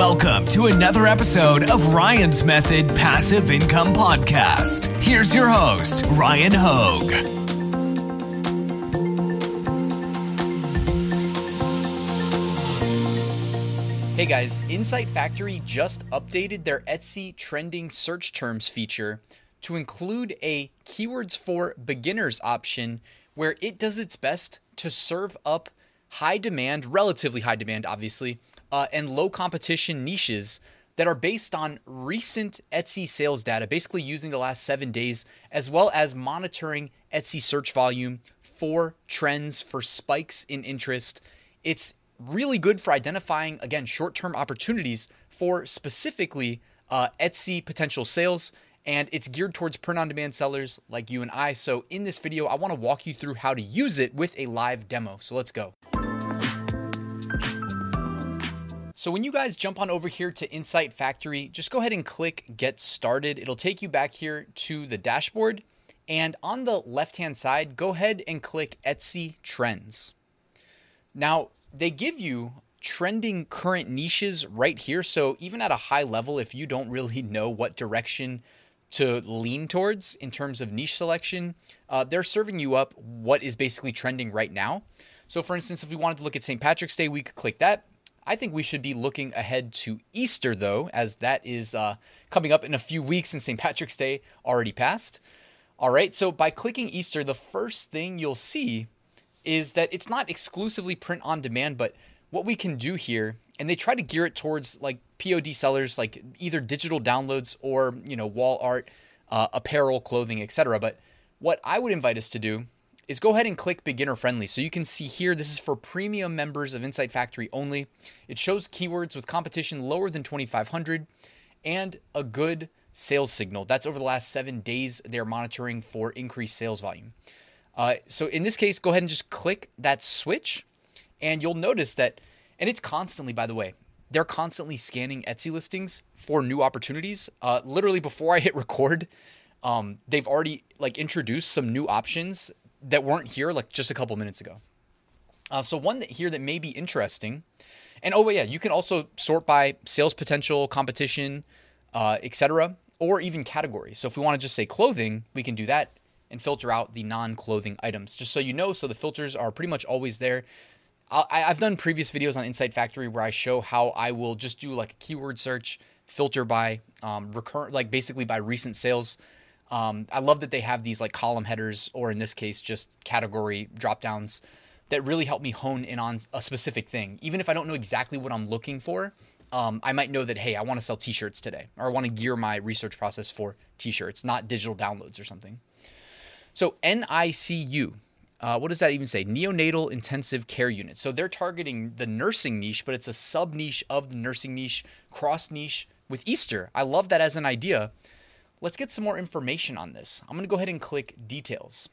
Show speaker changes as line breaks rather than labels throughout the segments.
Welcome to another episode of Ryan's Method Passive Income Podcast. Here's your host, Ryan Hogue.
Hey guys, Insight Factory just updated their Etsy trending search terms feature to include a keywords for beginners option where it does its best to serve up high demand, relatively high demand, obviously, uh, and low competition niches that are based on recent Etsy sales data, basically using the last seven days, as well as monitoring Etsy search volume for trends, for spikes in interest. It's really good for identifying, again, short term opportunities for specifically uh, Etsy potential sales. And it's geared towards print on demand sellers like you and I. So, in this video, I wanna walk you through how to use it with a live demo. So, let's go. So when you guys jump on over here to Insight Factory, just go ahead and click Get Started. It'll take you back here to the dashboard. And on the left-hand side, go ahead and click Etsy Trends. Now, they give you trending current niches right here. So even at a high level, if you don't really know what direction to lean towards in terms of niche selection, uh, they're serving you up what is basically trending right now. So for instance, if we wanted to look at St. Patrick's Day, we could click that. I think we should be looking ahead to Easter, though, as that is uh, coming up in a few weeks and St. Patrick's Day already passed. All right, so by clicking Easter, the first thing you'll see is that it's not exclusively print on demand, but what we can do here, and they try to gear it towards like POD sellers, like either digital downloads or you know wall art, uh, apparel, clothing, etc. But what I would invite us to do is go ahead and click beginner friendly. So you can see here, this is for premium members of Insight Factory only. It shows keywords with competition lower than 2,500 and a good sales signal. That's over the last seven days they're monitoring for increased sales volume. Uh, so in this case, go ahead and just click that switch and you'll notice that, and it's constantly, by the way, they're constantly scanning Etsy listings for new opportunities. Uh, literally before I hit record, um, they've already like introduced some new options that weren't here like just a couple minutes ago. Uh, so one that here that may be interesting, and oh yeah, you can also sort by sales potential, competition, uh, etc., or even category. So if we want to just say clothing, we can do that and filter out the non-clothing items, just so you know. So the filters are pretty much always there. I, have done previous videos on Insight Factory where I show how I will just do like a keyword search, filter by um, recurrent, like basically by recent sales um, I love that they have these like column headers, or in this case, just category drop downs that really help me hone in on a specific thing. Even if I don't know exactly what I'm looking for, um, I might know that, hey, I want to sell t shirts today, or I want to gear my research process for t shirts, not digital downloads or something. So, NICU. Uh, what does that even say? Neonatal intensive care unit. So they're targeting the nursing niche, but it's a sub niche of the nursing niche, cross niche with Easter. I love that as an idea Let's get some more information on this. I'm going to go ahead and click details.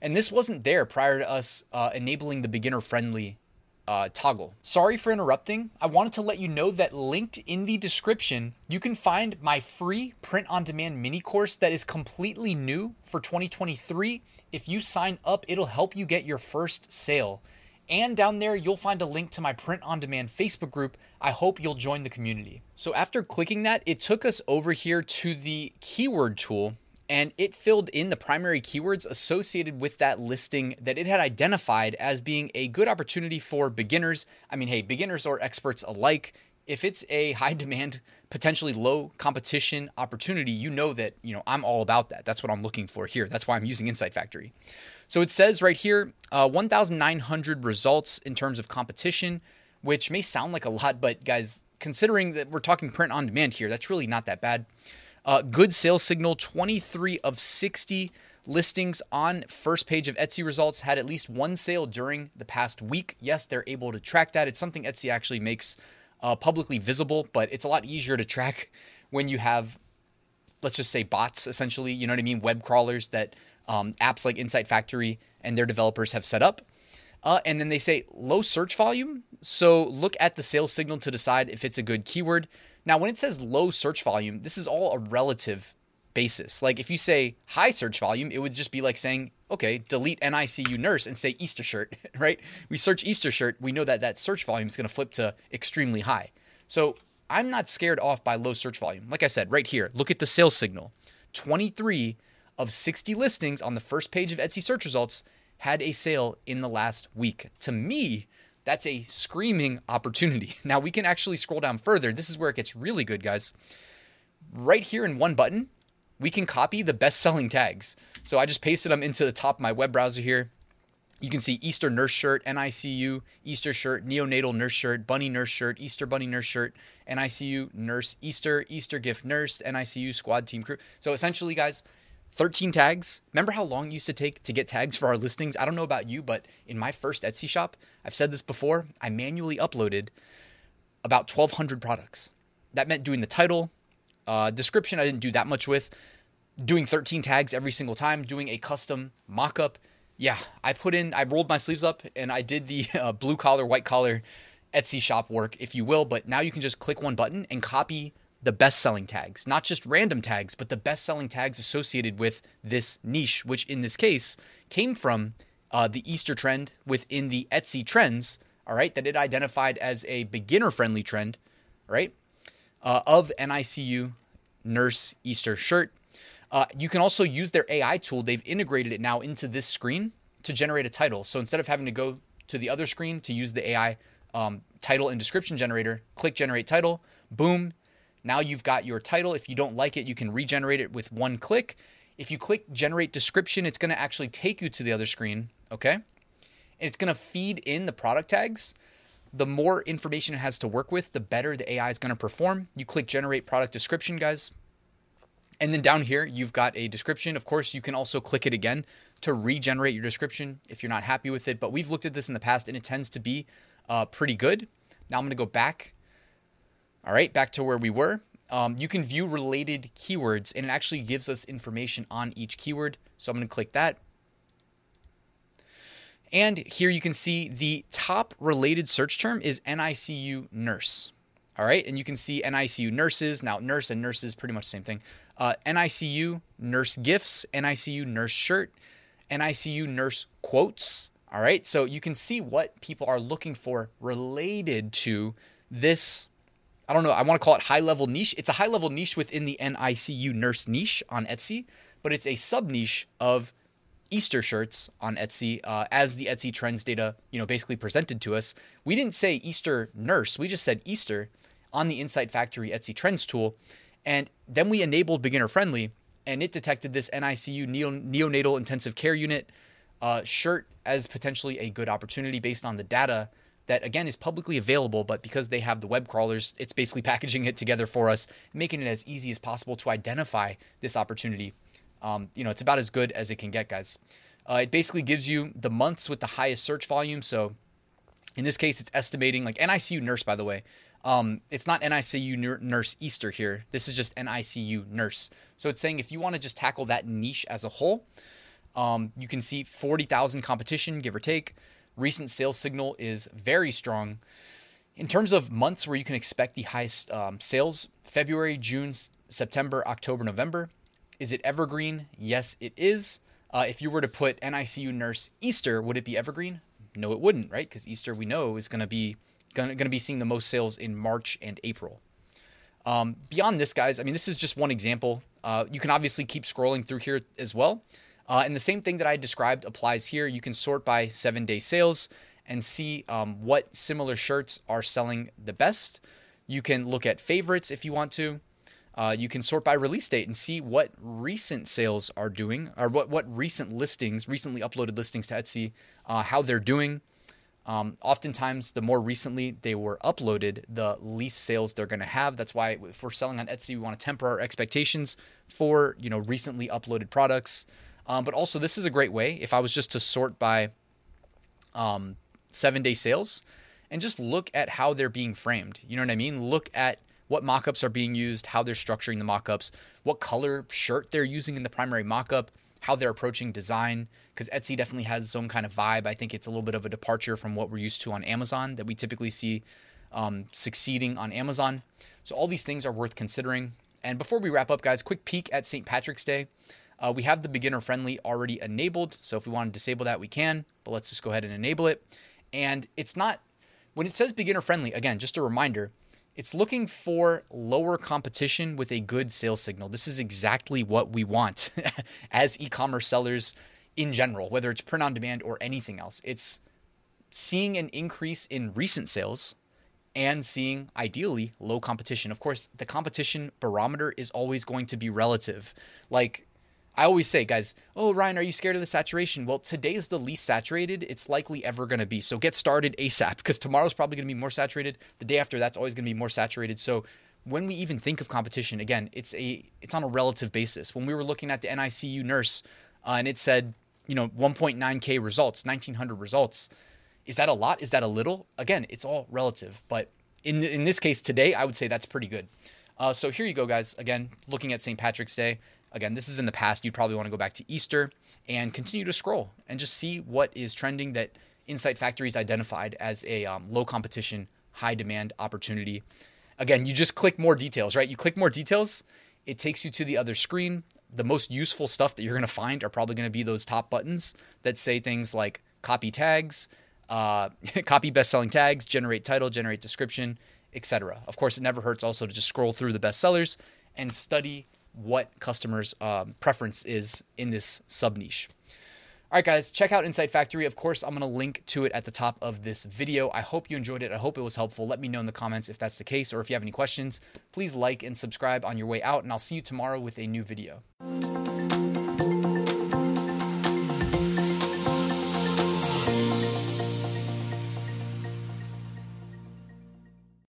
And this wasn't there prior to us uh, enabling the beginner friendly uh, toggle. Sorry for interrupting. I wanted to let you know that linked in the description, you can find my free print on demand mini course that is completely new for 2023. If you sign up, it'll help you get your first sale. And down there, you'll find a link to my print on demand Facebook group. I hope you'll join the community. So after clicking that, it took us over here to the keyword tool and it filled in the primary keywords associated with that listing that it had identified as being a good opportunity for beginners. I mean, hey, beginners or experts alike. If it's a high demand, potentially low competition opportunity, you know that, you know, I'm all about that. That's what I'm looking for here. That's why I'm using Insight Factory. So it says right here uh, 1,900 results in terms of competition, which may sound like a lot, but guys, considering that we're talking print on demand here, that's really not that bad. Uh, good sales signal 23 of 60 listings on first page of Etsy results had at least one sale during the past week. Yes, they're able to track that. It's something Etsy actually makes uh, publicly visible, but it's a lot easier to track when you have, let's just say, bots essentially. You know what I mean? Web crawlers that um, apps like Insight Factory and their developers have set up. Uh, and then they say low search volume. So look at the sales signal to decide if it's a good keyword. Now, when it says low search volume, this is all a relative basis. Like if you say high search volume, it would just be like saying, okay, delete NICU nurse and say Easter shirt, right? We search Easter shirt, we know that that search volume is going to flip to extremely high. So I'm not scared off by low search volume. Like I said, right here, look at the sales signal. 23 of 60 listings on the first page of Etsy search results had a sale in the last week. To me, that's a screaming opportunity. Now we can actually scroll down further. This is where it gets really good, guys. Right here in one button, we can copy the best selling tags. So I just pasted them into the top of my web browser here. You can see Easter nurse shirt, NICU, Easter shirt, neonatal nurse shirt, bunny nurse shirt, Easter bunny nurse shirt, NICU nurse Easter, Easter gift nurse, NICU squad team crew. So essentially, guys, 13 tags. Remember how long it used to take to get tags for our listings? I don't know about you, but in my first Etsy shop, I've said this before, I manually uploaded about 1,200 products. That meant doing the title, uh, description, I didn't do that much with. Doing 13 tags every single time, doing a custom mockup. Yeah, I put in, I rolled my sleeves up and I did the uh, blue collar, white collar Etsy shop work, if you will. But now you can just click one button and copy the best selling tags, not just random tags, but the best selling tags associated with this niche, which in this case came from uh, the Easter trend within the Etsy trends, all right, that it identified as a beginner friendly trend, right, uh, of NICU nurse Easter shirt. Uh, you can also use their AI tool. They've integrated it now into this screen to generate a title. So instead of having to go to the other screen to use the AI um, title and description generator, click generate title, boom, now you've got your title. If you don't like it, you can regenerate it with one click. If you click generate description, it's going to actually take you to the other screen, okay? And it's going to feed in the product tags. The more information it has to work with, the better the AI is going to perform. You click generate product description, guys. And then down here, you've got a description. Of course, you can also click it again to regenerate your description if you're not happy with it. But we've looked at this in the past and it tends to be uh, pretty good. Now I'm going to go back all right, back to where we were. Um, you can view related keywords and it actually gives us information on each keyword. So I'm going to click that. And here you can see the top related search term is NICU nurse. All right, and you can see NICU nurses. Now, nurse and nurses, pretty much the same thing. Uh, NICU nurse gifts, NICU nurse shirt, NICU nurse quotes. All right, so you can see what people are looking for related to this I don't know, I want to call it high level niche. It's a high level niche within the NICU nurse niche on Etsy, but it's a sub niche of Easter shirts on Etsy uh, as the Etsy trends data, you know, basically presented to us. We didn't say Easter nurse, we just said Easter on the Insight Factory Etsy trends tool. And then we enabled beginner friendly and it detected this NICU neonatal intensive care unit uh, shirt as potentially a good opportunity based on the data that again is publicly available, but because they have the web crawlers, it's basically packaging it together for us, making it as easy as possible to identify this opportunity. Um, you know, it's about as good as it can get, guys. Uh, it basically gives you the months with the highest search volume. So in this case, it's estimating like NICU nurse, by the way. Um, it's not NICU nurse Easter here. This is just NICU nurse. So it's saying if you want to just tackle that niche as a whole, um, you can see 40,000 competition, give or take recent sales signal is very strong. In terms of months where you can expect the highest um, sales, February, June, September, October, November. Is it evergreen? Yes, it is. Uh, if you were to put NICU nurse Easter, would it be evergreen? No, it wouldn't, right? Because Easter we know is going to be going to be seeing the most sales in March and April. Um, beyond this, guys, I mean, this is just one example. Uh, you can obviously keep scrolling through here as well. Uh, and the same thing that I described applies here. You can sort by seven day sales and see um, what similar shirts are selling the best. You can look at favorites if you want to. Uh, you can sort by release date and see what recent sales are doing, or what, what recent listings, recently uploaded listings to Etsy, uh, how they're doing. Um, oftentimes, the more recently they were uploaded, the least sales they're going to have. That's why if we're selling on Etsy, we want to temper our expectations for you know recently uploaded products. Um, but also, this is a great way if I was just to sort by um, seven day sales and just look at how they're being framed. You know what I mean? Look at what mockups are being used, how they're structuring the mockups, what color shirt they're using in the primary mockup, how they're approaching design. Because Etsy definitely has its own kind of vibe. I think it's a little bit of a departure from what we're used to on Amazon that we typically see um, succeeding on Amazon. So, all these things are worth considering. And before we wrap up, guys, quick peek at St. Patrick's Day. Uh, we have the beginner friendly already enabled. So if we want to disable that, we can, but let's just go ahead and enable it. And it's not, when it says beginner friendly, again, just a reminder, It's looking for lower competition with a good sales signal. This is exactly what we want as e commerce sellers in general, whether it's print on demand or anything else. It's seeing an increase in recent sales and seeing ideally low competition. Of course, the competition barometer is always going to be relative. Like I always say, guys, oh, Ryan, are you scared of the saturation? Well, today is the least saturated it's likely ever going to be. So get started ASAP because tomorrow's probably going to be more saturated. The day after, that's always going to be more saturated. So when we even think of competition, again, it's a it's on a relative basis. When we were looking at the NICU nurse uh, and it said, you know, 1.9K results, 1900 results, is that a lot? Is that a little? Again, it's all relative. But in, in this case today, I would say that's pretty good. Uh, so here you go, guys. Again, looking at St. Patrick's Day. Again, this is in the past. You'd probably want to go back to Easter and continue to scroll and just see what is trending that Insight Factory's identified as a um, low competition, high demand opportunity. Again, you just click more details, right? You click more details, it takes you to the other screen. The most useful stuff that you're going to find are probably going to be those top buttons that say things like copy tags, uh, copy best-selling tags, generate title, generate description, etc. Of course, it never hurts also to just scroll through the bestsellers and study what customers' um, preference is in this sub niche. All right, guys, check out Insight Factory. Of course, I'm going to link to it at the top of this video. I hope you enjoyed it. I hope it was helpful. Let me know in the comments if that's the case, or if you have any questions, please like and subscribe on your way out, and I'll see you tomorrow with a new video.